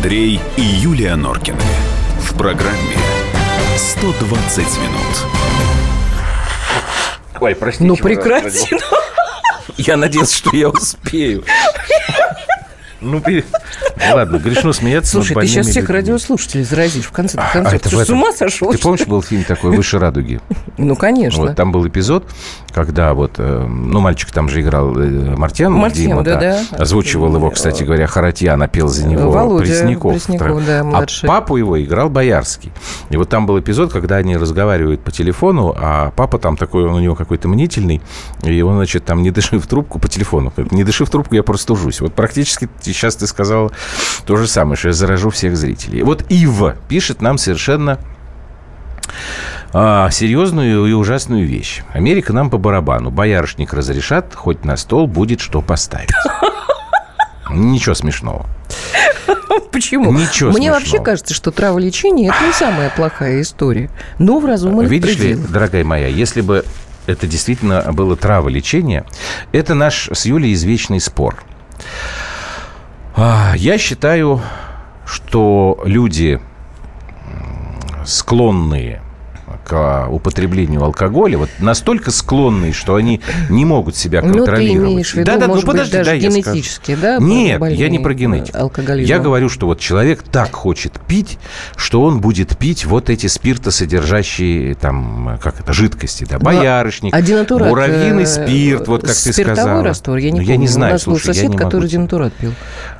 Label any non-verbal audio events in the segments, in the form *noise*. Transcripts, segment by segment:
Андрей и Юлия Норкины. В программе 120 минут. Ой, простите. Ну прекрати. *laughs* Я надеялся, что я успею. Ну. Ладно, грешно смеяться Слушай, ты сейчас всех радиослушателей заразишь в конце А, концов. Ты с ума сошел? Ты помнишь, был фильм такой «Выше радуги»? *laughs* Ну, конечно. Вот, там был эпизод, когда вот, э, ну, мальчик там же играл э, Мартьян, Мартьян, Дима, да-да. Озвучивал его, кстати говоря, Харатьян, а пел за него Пресняков. Да, а папу его играл Боярский. И вот там был эпизод, когда они разговаривают по телефону, а папа там такой, он у него какой-то мнительный, и он, значит, там, не дыши в трубку по телефону. Не дыши в трубку, я простужусь. Вот практически сейчас ты сказал то же самое, что я заражу всех зрителей. Вот Ива пишет нам совершенно а, серьезную и ужасную вещь. Америка нам по барабану. Боярышник разрешат, хоть на стол будет что поставить. Ничего смешного. Почему? Ничего Мне смешного. вообще кажется, что траволечение – это не самая плохая история. Но в разумных Видишь ли, пределах. дорогая моя, если бы это действительно было траволечение, это наш с Юлей извечный спор. А, Я считаю, что люди, склонные к употреблению алкоголя, вот настолько склонные, что они не могут себя Ну, ты контролировать. имеешь в виду, Да-да, ну может быть, подожди, даже дай я скажу. генетически, да? Нет, я не про генетику. алкоголизмом? Я говорю, что вот человек так хочет пить, что он будет пить вот эти спиртосодержащие, там, как это, жидкости, да, боярышник, А муравьиный э, спирт, вот как ты спиртовой сказала. раствор? Я не Ну, помню. я не знаю, У нас слушай, был сосед, который могу. денатурат пил.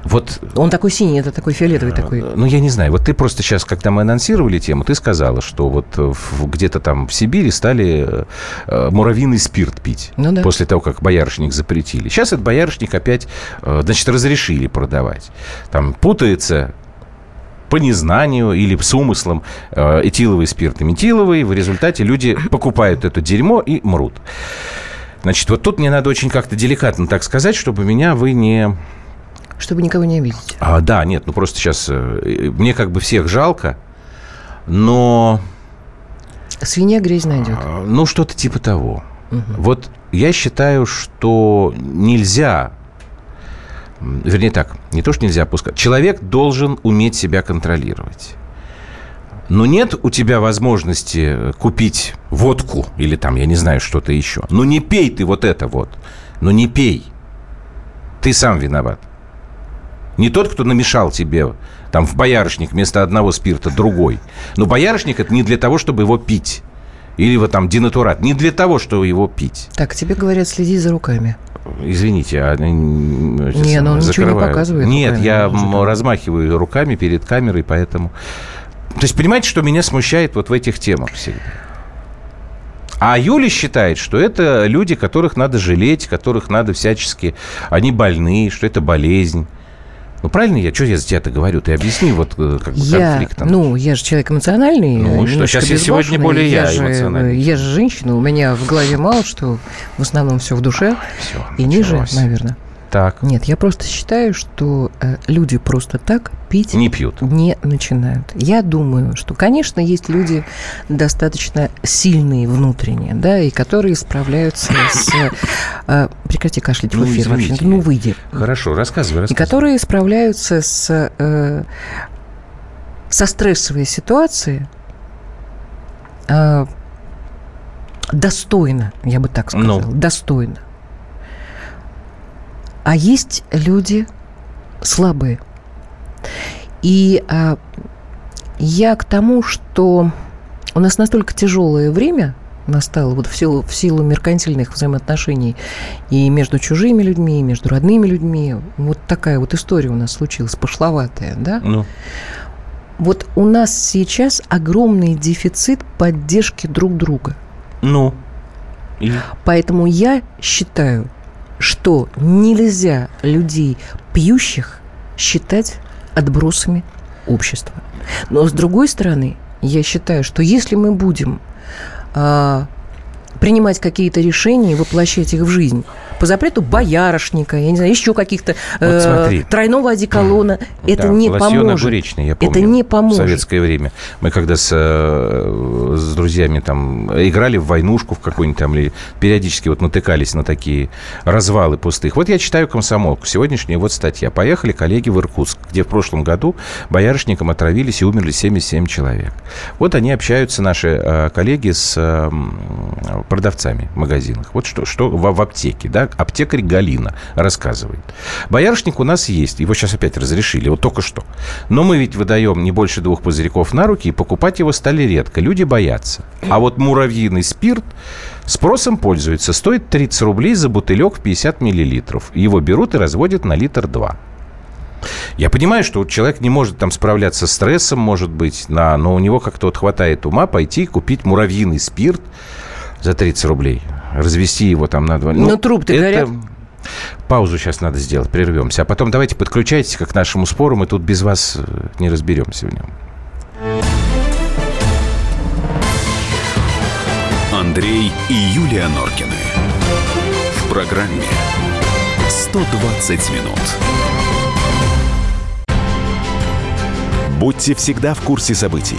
Вот Он такой синий, это такой фиолетовый такой. ну, я не знаю. Вот ты просто сейчас, когда мы анонсировали тему, ты сказала, что вот э, в- где-то там в Сибири стали э, э, муравьиный спирт пить. Ну да. После того, как боярышник запретили. Сейчас этот боярышник опять, э, значит, разрешили продавать. Там путается по незнанию или с умыслом этиловый спирт и метиловый. В результате люди покупают это дерьмо и мрут. Значит, вот тут мне надо очень как-то деликатно так сказать, чтобы меня вы не... Чтобы никого не обидеть. А, да, нет, ну просто сейчас мне как бы всех жалко, но Свинья грязь найдет. а, ну что-то типа того. Вот я считаю, что нельзя, вернее так, не то, что нельзя опускать, человек должен уметь себя контролировать. Но нет у тебя возможности купить водку или там, я не знаю, что-то еще. Ну не пей ты вот это вот. Ну не пей. Ты сам виноват. Не тот, кто намешал тебе там в боярышник вместо одного спирта другой. Но боярышник это не для того, чтобы его пить. Или вот там динатурат. Не для того, чтобы его пить. Так, тебе говорят, следи за руками. Извините, а, Не, самое, ну он ничего не закрываю. показывает Нет, руками, я размахиваю руками перед камерой, поэтому... То есть, понимаете, что меня смущает вот в этих темах всегда? А Юля считает, что это люди, которых надо жалеть, которых надо всячески... Они больны, что это болезнь. Ну, правильно я? Что я за тебя-то говорю? Ты объясни вот э, как бы Я, конфликт. ну, я же человек эмоциональный. Ну что? Сейчас я сегодня более я же, эмоциональный. Я же женщина, у меня в голове мало что, в основном все в душе Всё, и ниже, началось. наверное. Так, Нет, я просто считаю, что э, люди просто так пить не пьют. не начинают. Я думаю, что, конечно, есть люди достаточно сильные внутренние, да, и которые справляются с... э, прекрати кашлять Ну, в эфир вообще. Ну, выйди. Хорошо, рассказывай, И рассказывай. которые справляются с, э, со стрессовой ситуацией э, достойно, я бы так Ну. сказала, достойно. А есть люди слабые. И а, я к тому, что у нас настолько тяжелое время настало вот в силу, в силу меркантильных взаимоотношений и между чужими людьми, и между родными людьми. Вот такая вот история у нас случилась, пошловатая, да? Ну, Вот у нас сейчас огромный дефицит поддержки друг друга. ну. И? Поэтому я считаю, что нельзя людей пьющих считать отбросами общества. Но с другой стороны, я считаю, что если мы будем а, принимать какие-то решения и воплощать их в жизнь по запрету боярышника, я не знаю, еще каких-то э, тройного одеколона. Это да, не поможет. огуречный, я помню. Это не поможет. В советское время. Мы когда с, э, с друзьями там играли в войнушку в какую-нибудь там, или периодически вот натыкались на такие развалы пустых. Вот я читаю комсомолку. Сегодняшняя вот статья. Поехали коллеги в Иркутск, где в прошлом году боярышником отравились и умерли 77 человек. Вот они общаются, наши э, коллеги, с продавцами в магазинах. Вот что, что в, в аптеке, да, аптекарь Галина рассказывает. Боярышник у нас есть, его сейчас опять разрешили, вот только что. Но мы ведь выдаем не больше двух пузырьков на руки, и покупать его стали редко. Люди боятся. А вот муравьиный спирт спросом пользуется. Стоит 30 рублей за бутылек в 50 миллилитров. Его берут и разводят на литр 2. Я понимаю, что человек не может там справляться с стрессом, может быть, на, но у него как-то вот хватает ума пойти купить муравьиный спирт за 30 рублей, развести его там на два. Ну, ну труб-то это... горят. Паузу сейчас надо сделать, прервемся. А потом давайте подключайтесь к нашему спору. Мы тут без вас э, не разберемся в нем. Андрей и Юлия Норкины. В программе 120 минут. Будьте всегда в курсе событий.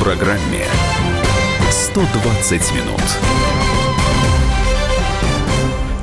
В программе 120 минут.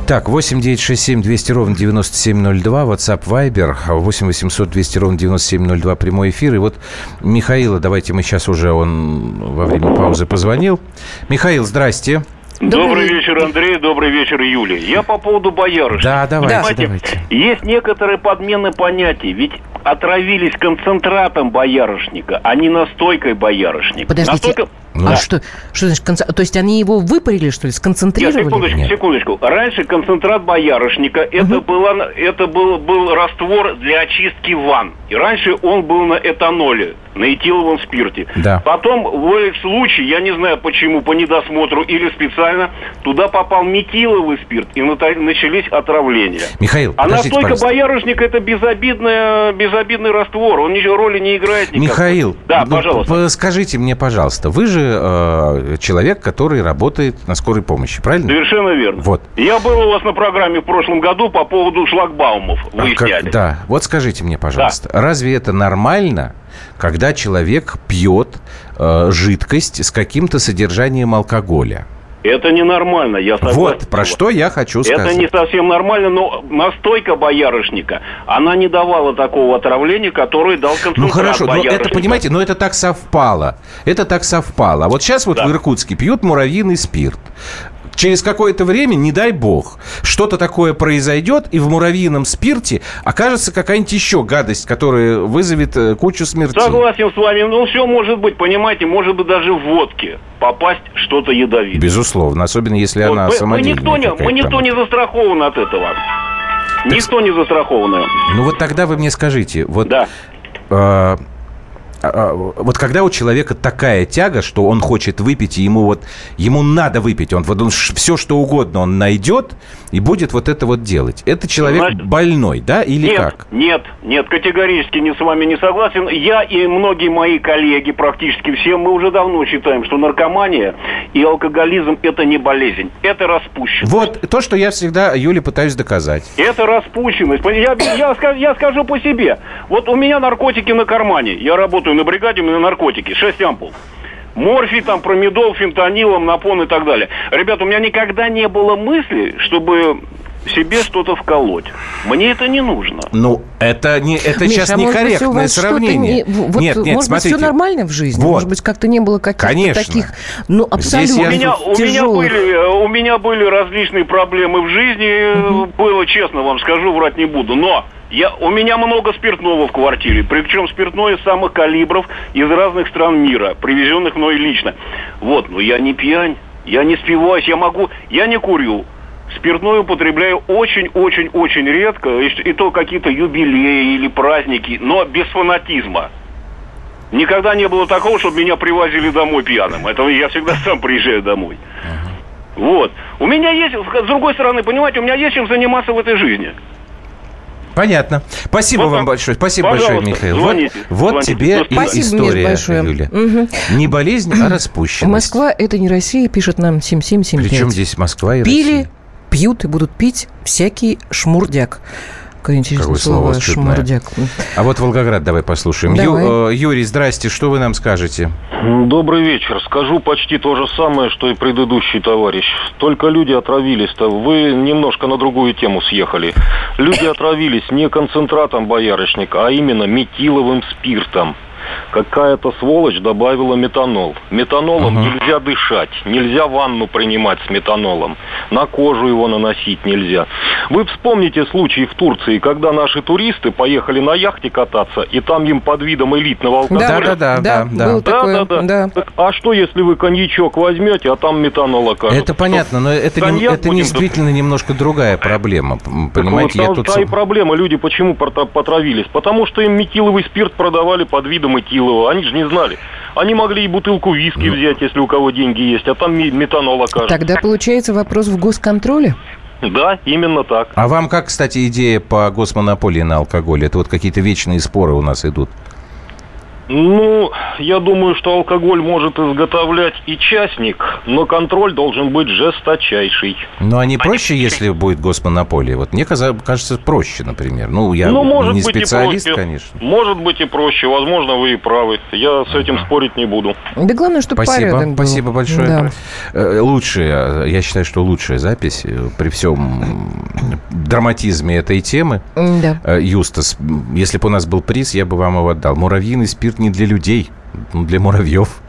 Так, 8 9 6 7 200 ровно 9702, WhatsApp Viber, 8 800 200 ровно 9702, прямой эфир. И вот Михаила, давайте мы сейчас уже, он во время паузы позвонил. Михаил, здрасте. Добрый вечер, Андрей, добрый вечер, Юлия. Я по поводу боярышника. Да, давайте, Понимаете, давайте. Есть некоторые подмены понятий. Ведь отравились концентратом боярышника, а не настойкой боярышника. Подождите, Настойка... а да. что, что значит концентрат? То есть они его выпарили, что ли, сконцентрировали? Нет, секундочку, Нет. секундочку. Раньше концентрат боярышника, угу. это, была, это был, был раствор для очистки ванн. И раньше он был на этаноле на этиловом спирте. Да. Потом в случае, я не знаю почему, по недосмотру или специально, туда попал метиловый спирт, и начались отравления. Михаил, А настойка пожалуйста. боярышника это безобидная, безобидный раствор, он ничего роли не играет никакой. Михаил, да, ну, пожалуйста. скажите мне, пожалуйста, вы же э, человек, который работает на скорой помощи, правильно? Совершенно верно. Вот. Я был у вас на программе в прошлом году по поводу шлагбаумов, выясняли. А как, да, вот скажите мне, пожалуйста, да. разве это нормально, когда человек пьет э, жидкость с каким-то содержанием алкоголя. Это ненормально, я согласен. Вот, про что я хочу сказать. Это не совсем нормально, но настойка боярышника, она не давала такого отравления, которое дал концентрат Ну хорошо, но это, понимаете, но это так совпало. Это так совпало. А вот сейчас вот да. в Иркутске пьют муравьиный спирт через какое-то время, не дай бог, что-то такое произойдет, и в муравьином спирте окажется какая-нибудь еще гадость, которая вызовет э, кучу смертей. Согласен с вами. Ну, все может быть, понимаете, может быть даже в водке попасть что-то ядовитое. Безусловно, особенно если вот. она мы, самодельная. Мы никто, не, мы никто не застрахован от этого. Так... Никто не застрахован. Ну вот тогда вы мне скажите, вот да. э, вот когда у человека такая тяга, что он хочет выпить, и ему вот ему надо выпить, он вот он все что угодно он найдет и будет вот это вот делать. Это человек Значит, больной, да, или нет, как? Нет, нет, категорически не с вами не согласен. Я и многие мои коллеги, практически все, мы уже давно считаем, что наркомания и алкоголизм это не болезнь, это распущенность. Вот то, что я всегда Юле пытаюсь доказать. Это распущенность. Я, я, я скажу по себе. Вот у меня наркотики на кармане. Я работаю работаю на бригаде, у меня наркотики, 6 ампул. Морфий, там, промедол, фентанил, амнопон и так далее. Ребята, у меня никогда не было мысли, чтобы себе что-то вколоть. Мне это не нужно. Ну, это, не, это Миша, сейчас а некорректное быть, сравнение. Не, вот, нет, нет, может смотрите. быть, все нормально в жизни? Вот. Может быть, как-то не было каких-то Конечно. таких, ну, абсолютно у меня, у, меня были, у меня были различные проблемы в жизни. Угу. Было, честно вам скажу, врать не буду. Но я, у меня много спиртного в квартире, причем спиртное самых калибров из разных стран мира, привезенных мной лично. Вот, но я не пьянь, я не спиваюсь, я могу, я не курю, Спиртное употребляю очень-очень-очень редко, и, и то какие-то юбилеи или праздники, но без фанатизма. Никогда не было такого, чтобы меня привозили домой пьяным. Это я всегда *laughs* сам приезжаю домой. Вот. У меня есть, с другой стороны, понимаете, у меня есть чем заниматься в этой жизни. Понятно. Спасибо Вот вам большое. Спасибо Пожалуйста, большое, Михаил. звоните, вот вот звоните. тебе и история, большое. Юля. Мгм. Не болезнь, а *clears throat* распущенность. Москва – это не Россия, пишет нам 7775. Причем здесь Москва и Пили, Россия? пьют и будут пить всякий шмурдяк. Какое интересное Какое слово слово шмурдяк. А вот Волгоград давай послушаем. Давай. Ю- э, Юрий, здрасте, что вы нам скажете? Добрый вечер. Скажу почти то же самое, что и предыдущий товарищ. Только люди отравились-то. Вы немножко на другую тему съехали. Люди отравились не концентратом боярышника, а именно метиловым спиртом. Какая-то сволочь добавила метанол. Метанолом Мгм. нельзя дышать, нельзя ванну принимать с метанолом. На кожу его наносить нельзя. Вы вспомните случай в Турции, когда наши туристы поехали на яхте кататься, и там им под видом элитного алкоголя Да, да, да, да. было да, такое. да, да. да. Так, а что, если вы коньячок возьмете, а там метанол окажется? Это понятно, но это, не- это будем действительно немножко другая проблема. М, Так Понимаете, вот, я там тут... та и проблема. Люди почему потра- потравились? Потому что им метиловый спирт продавали под видом этилового. Они же не знали. Они могли и бутылку виски Ну. взять, если у кого деньги есть, а там ме- метанол окажется. Тогда получается вопрос в госконтроле? Да, именно так. А вам как, кстати, идея по госмонополии на алкоголь? Это вот какие-то вечные споры у нас идут. Ну, я думаю, что алкоголь может изготовлять и частник, но контроль должен быть жесточайший. Но они проще, если будет госмонополия? Вот мне кажется, проще, например. Ну, я ну, может не быть специалист, и проще. конечно. Может быть и проще. Возможно, вы и правы. Я с этим спорить не буду. Да главное, чтобы Спасибо, порядок был. спасибо большое. Да. Э, Лучшая, я считаю, что лучшая запись э, при всем драматизме этой темы. Да. Э, Юстас, если бы у нас был приз, я бы вам его отдал. Муравьиный спирт не для людей, ну, для муравьев.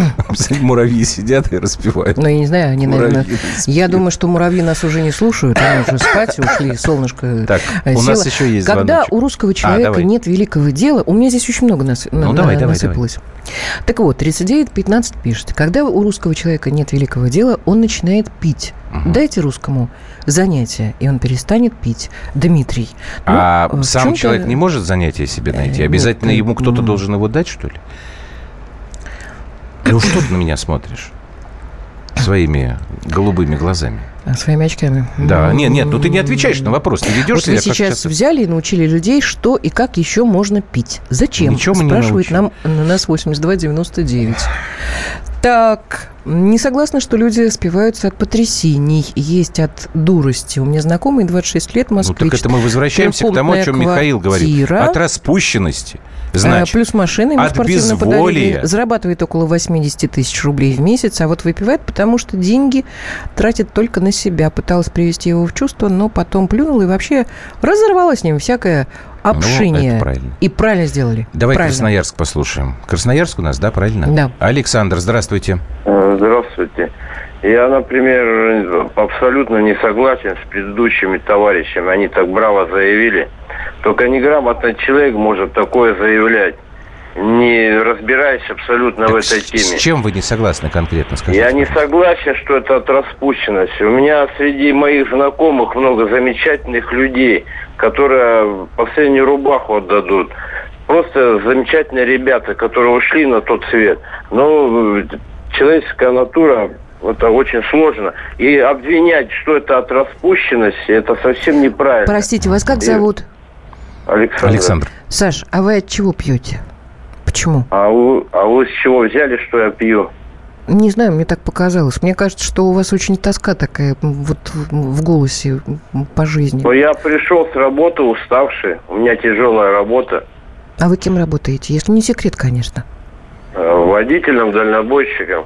*coughs* Муравьи сидят и распевают. Ну, я не знаю, они, наверное... Муравьиный Я думаю, что муравьи нас уже не слушают, они уже спать ушли, солнышко Так, э, у нас село. еще есть Когда звоночек. у русского человека давай. нет великого дела... У меня здесь очень много нас, на- Ну, давай, на- давай, насыпалось. Так вот, 39.15 пишет. Когда у русского человека нет великого дела, он начинает пить. Дайте русскому занятие, и он перестанет пить. Дмитрий. Ну, А в сам человек не может занятия себе найти? Э, Обязательно нет, ему кто-то должен его дать, что ли? Ну что ты на меня смотришь? Своими голубыми глазами. А, Своими очками. Да, нет, нет, ну ты не отвечаешь на вопрос, ты ведешь Вот себя вы как сейчас сейчас... взяли и научили людей, что и как еще можно пить. Зачем? Ничего не Спрашивает научим. нам на нас 8299. Так, не согласна, что люди спиваются от потрясений, есть от дурости. У меня знакомый 26 лет, Ну москвич. так это мы возвращаемся к тому, о чем Михаил говорит. От распущенности. А, Значит, Плюс машина ему от безволия. Зарабатывает около 80 тысяч рублей в месяц, а вот выпивает, потому что деньги тратит только на себя. Пыталась привести его в чувство, но потом плюнула и вообще разорвала с ним всякое Ну, это правильно. И правильно сделали. давай правильно. Красноярск послушаем. Красноярск у нас, да, правильно? Да. Александр, здравствуйте. Э, Здравствуйте. Я, например, абсолютно не согласен с предыдущими товарищами. Они так браво заявили. Только неграмотный человек может такое заявлять, не разбираясь абсолютно в Так этой с- теме. С чем вы не согласны конкретно, скажите? Я не согласен, что это от распущенности. У меня среди моих знакомых много замечательных людей, которые последнюю рубаху отдадут. Просто замечательные ребята, которые ушли на тот свет. Но э, человеческая натура это очень сложно. И обвинять, что это от распущенности, это совсем неправильно. Простите, вас как зовут? Александр. Александр. Саш, а вы от чего пьете? Почему? А вы, а вы с чего взяли, что я пью? Не знаю, мне так показалось. Мне кажется, что у вас очень тоска такая вот в голосе по жизни. Но я пришел с работы уставший. У меня тяжелая работа. А вы кем работаете? Если не секрет, конечно. Э, Водителем, дальнобойщиком.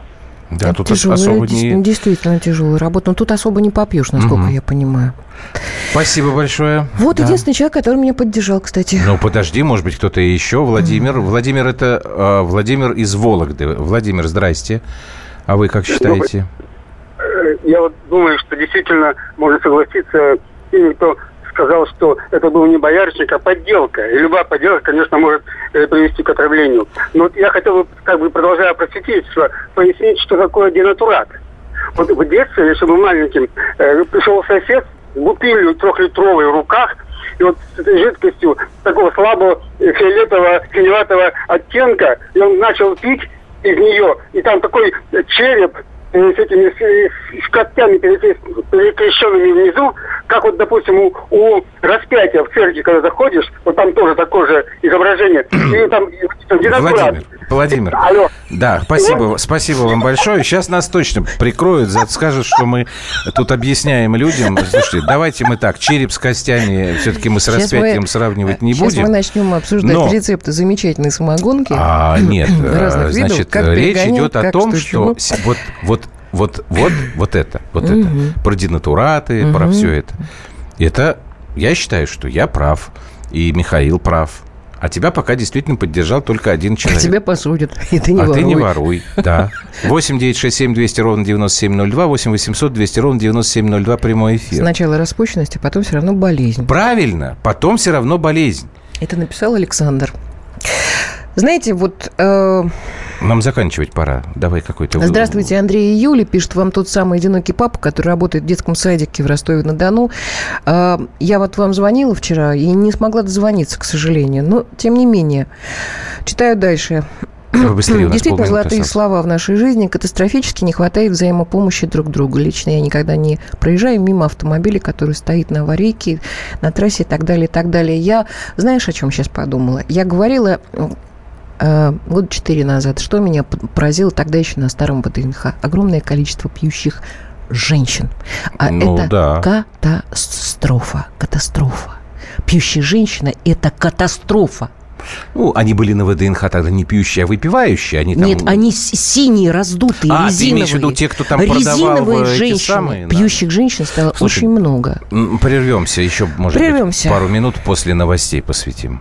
Да, тут Тяжелая, особо не... действительно тяжелая работа. Но тут особо не попьешь, насколько Мгм. я понимаю. Спасибо большое. Вот Да. единственный человек, который меня поддержал, кстати. Ну, подожди, может быть, кто-то еще. Владимир. Владимир, это э, Владимир из Вологды. Владимир, здрасте. А вы как считаете? Я вот думаю, что действительно можно согласиться с теми, кто сказал, что это был не боярышник, а подделка. И любая подделка, конечно, может э, привести к отравлению. Но вот я хотел бы, как бы продолжая просветительство, пояснить, что такое денатурат. Вот в детстве, если был маленьким, э, пришел сосед бутылью трехлитровой в руках, и вот с этой жидкостью такого слабого э, фиолетового, синеватого оттенка, и он начал пить из нее, и там такой череп э, с этими с, с когтями перекре- перекрещенными внизу, как вот, допустим, у, у распятия в церкви, когда заходишь, вот там тоже такое же изображение, *clears throat* и там виноград. Владимир, Владимир. Алло. Да, спасибо, спасибо вам большое. Сейчас нас точно прикроют, за- скажут, что мы тут объясняем людям. Слушайте, давайте мы так, череп с костями все-таки мы с Сейчас распятием мы- сравнивать не Сейчас будем. мы начнем обсуждать Но- рецепты замечательной самогонки. А, нет, *clears throat* э, разных видов, значит, как речь идет о том, что, что вот, вот, вот, вот, вот это, вот это, про денатураты, про все это. Это, я считаю, что я прав, и Михаил прав. А тебя пока действительно поддержал только один А человек. тебя посудят, и ты не а ты не воруй. воруй, да. 8 9 6 7 200 ровно 9702, 8 800 200 ровно 9702, прямой эфир. Сначала распущенность, а потом все равно болезнь. Правильно, потом все равно болезнь. Это написал Александр. Знаете, вот э, Нам заканчивать пора. Давай какой-то... Здравствуйте, Андрей и Юля. Пишет вам тот самый одинокий папа, который работает в детском садике в Ростове-на-Дону. А, Я вот вам звонила вчера и не смогла дозвониться, к сожалению. Но, тем не менее, читаю дальше. Быстрее, Действительно, золотые осталось. слова в нашей жизни катастрофически не хватает взаимопомощи друг другу. Лично я никогда не проезжаю мимо автомобиля, который стоит на аварийке, на трассе и так далее, и так далее. Я, знаешь, о чем сейчас подумала? Я говорила года четыре назад, что меня поразило тогда еще на старом ВДНХ. Огромное количество пьющих женщин. А Ну, это да. катастрофа. Катастрофа. Пьющая женщина – это катастрофа. Ну, они были на ВДНХ тогда не пьющие, а выпивающие. Они там... Нет, они синие, раздутые, А, ты резиновые. имеешь в виду те, кто там продавал, Резиновые э, эти женщины. самые, да. Пьющих женщин стало Слушай, очень много. Прервемся еще, может Прервемся. быть, пару минут после новостей посвятим.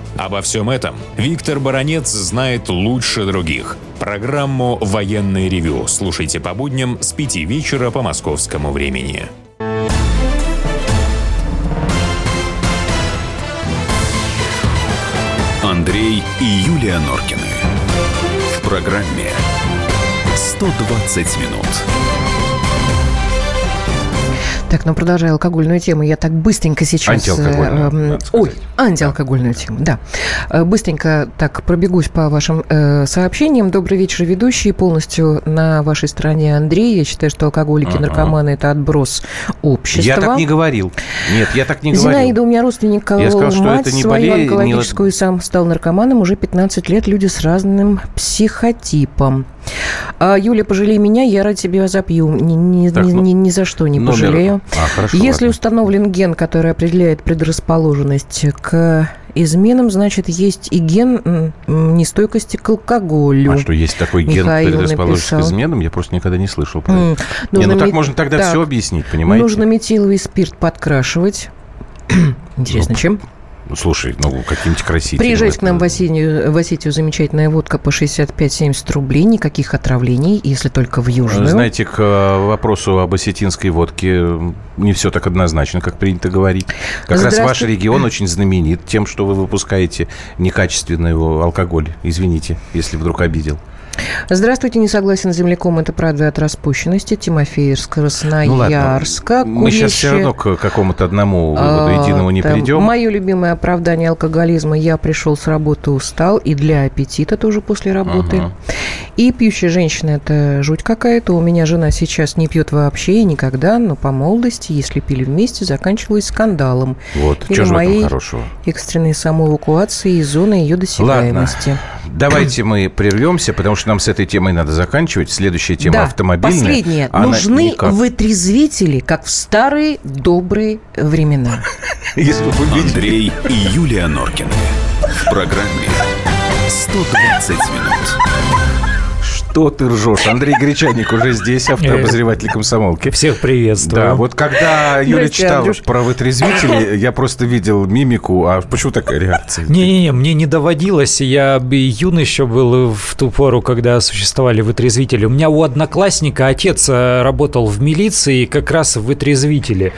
Обо всем этом Виктор Баронец знает лучше других. Программу «Военный ревю» слушайте по будням с 5 вечера по московскому времени. Андрей и Юлия Норкины. В программе 120 минут. Так, ну продолжая алкогольную тему, я так быстренько сейчас... Антиалкогольную, э, сказать. Ой, антиалкогольную тему, да. Э, Быстренько так пробегусь по вашим э, сообщениям. Добрый вечер, ведущие. Полностью на вашей стороне Андрей. Я считаю, что алкоголики, Ага. наркоманы – это отброс общества. Я так не говорил. Нет, я так не Зинаида, говорил. у меня родственник колол Я сказал, что мать это не свою болезнь, не онкологическую и сам стал наркоманом. Уже 15 лет люди с разным психотипом. А, Юля, пожалей меня, я ради тебя запью. Ни, ни- Так, ни- ну, ни- ни за что не Номер- пожалею. А, хорошо, Если ладно. установлен ген, который определяет предрасположенность к изменам, значит, есть и ген нестойкости к алкоголю. А что, есть такой ген Михаил предрасположенности к написал. изменам? Я просто никогда не слышал про М, это. Не, нужно ну так можно тогда так, все объяснить, понимаете? Нужно метиловый спирт подкрашивать. *clears throat* Интересно, Ну, чем? Слушай, ну каким-нибудь красителем. Приезжайте к нам в Осетию, в Осетию замечательная водка по 65-70 рублей, никаких отравлений, если только в Южную. Знаете, к э, вопросу об осетинской водке э, не все так однозначно, как принято говорить. Как раз ваш регион очень знаменит тем, что вы выпускаете некачественный алкоголь. Извините, если вдруг обидел. Здравствуйте, не согласен с земляком, это правда от распущенности. Тимофей из Красноярска. Ну, Мы сейчас все равно к какому-то одному выводу А, единому не там, придем. Мое любимое оправдание алкоголизма. Я пришел с работы, устал, и для аппетита тоже после работы. Ага. И пьющая женщина – это жуть какая-то. У меня жена сейчас не пьет вообще и никогда, но по молодости, если пили вместе, заканчивалось скандалом. Вот, Или что же моей хорошего? экстренной самоэвакуации из зоны ее досягаемости. Давайте мы прервемся, потому что нам с этой темой надо заканчивать. Следующая тема да, автомобильная. последнее. Она Нужны никак. вытрезвители, как в старые добрые времена. *laughs* Андрей и Юлия Норкины. В программе 120 минут. Что ты ржешь? Андрей Гречаник уже здесь, автообозреватель комсомолки. Всех приветствую. Да, вот когда Юля читала Андрюш. про вытрезвители, я просто видел мимику. А почему такая реакция? Не-не-не, мне не доводилось. Я бы юн еще был в ту пору, когда существовали вытрезвители. У меня у одноклассника отец э, работал в милиции как раз в вытрезвителе.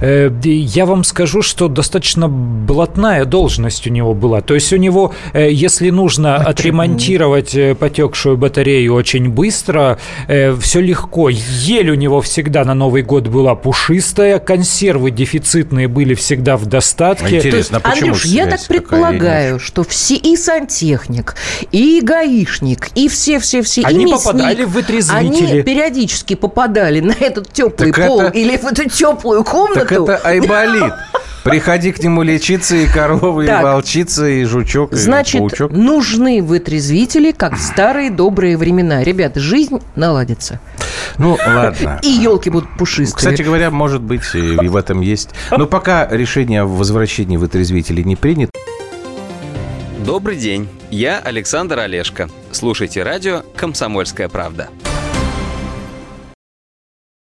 Э, Я вам скажу, что достаточно блатная должность у него была. То есть у него, э, если нужно отремонтировать э, потекшую батарею очень быстро, все легко. Ель у него всегда на Новый год была пушистая, консервы дефицитные были всегда в достатке. Интересно, а почему Андрюш, я так такая? предполагаю, что все и сантехник, и гаишник, и все-все-все, и Они мясник, попадали в вытрезвители. Они периодически попадали на этот теплый Так пол это- или в эту теплую Так комнату. это айболит. *laughs* Приходи к нему лечиться, и корова, и Так. волчица, и жучок, и Значит, паучок. нужны вытрезвители, как в старые добрые времена. Ребята, жизнь наладится. Ну, ладно. И елки будут пушистые. Кстати говоря, может быть, и в этом есть. Но пока решение о возвращении вытрезвителей не принято, Добрый день, я Александр Олешко. Слушайте радио «Комсомольская правда».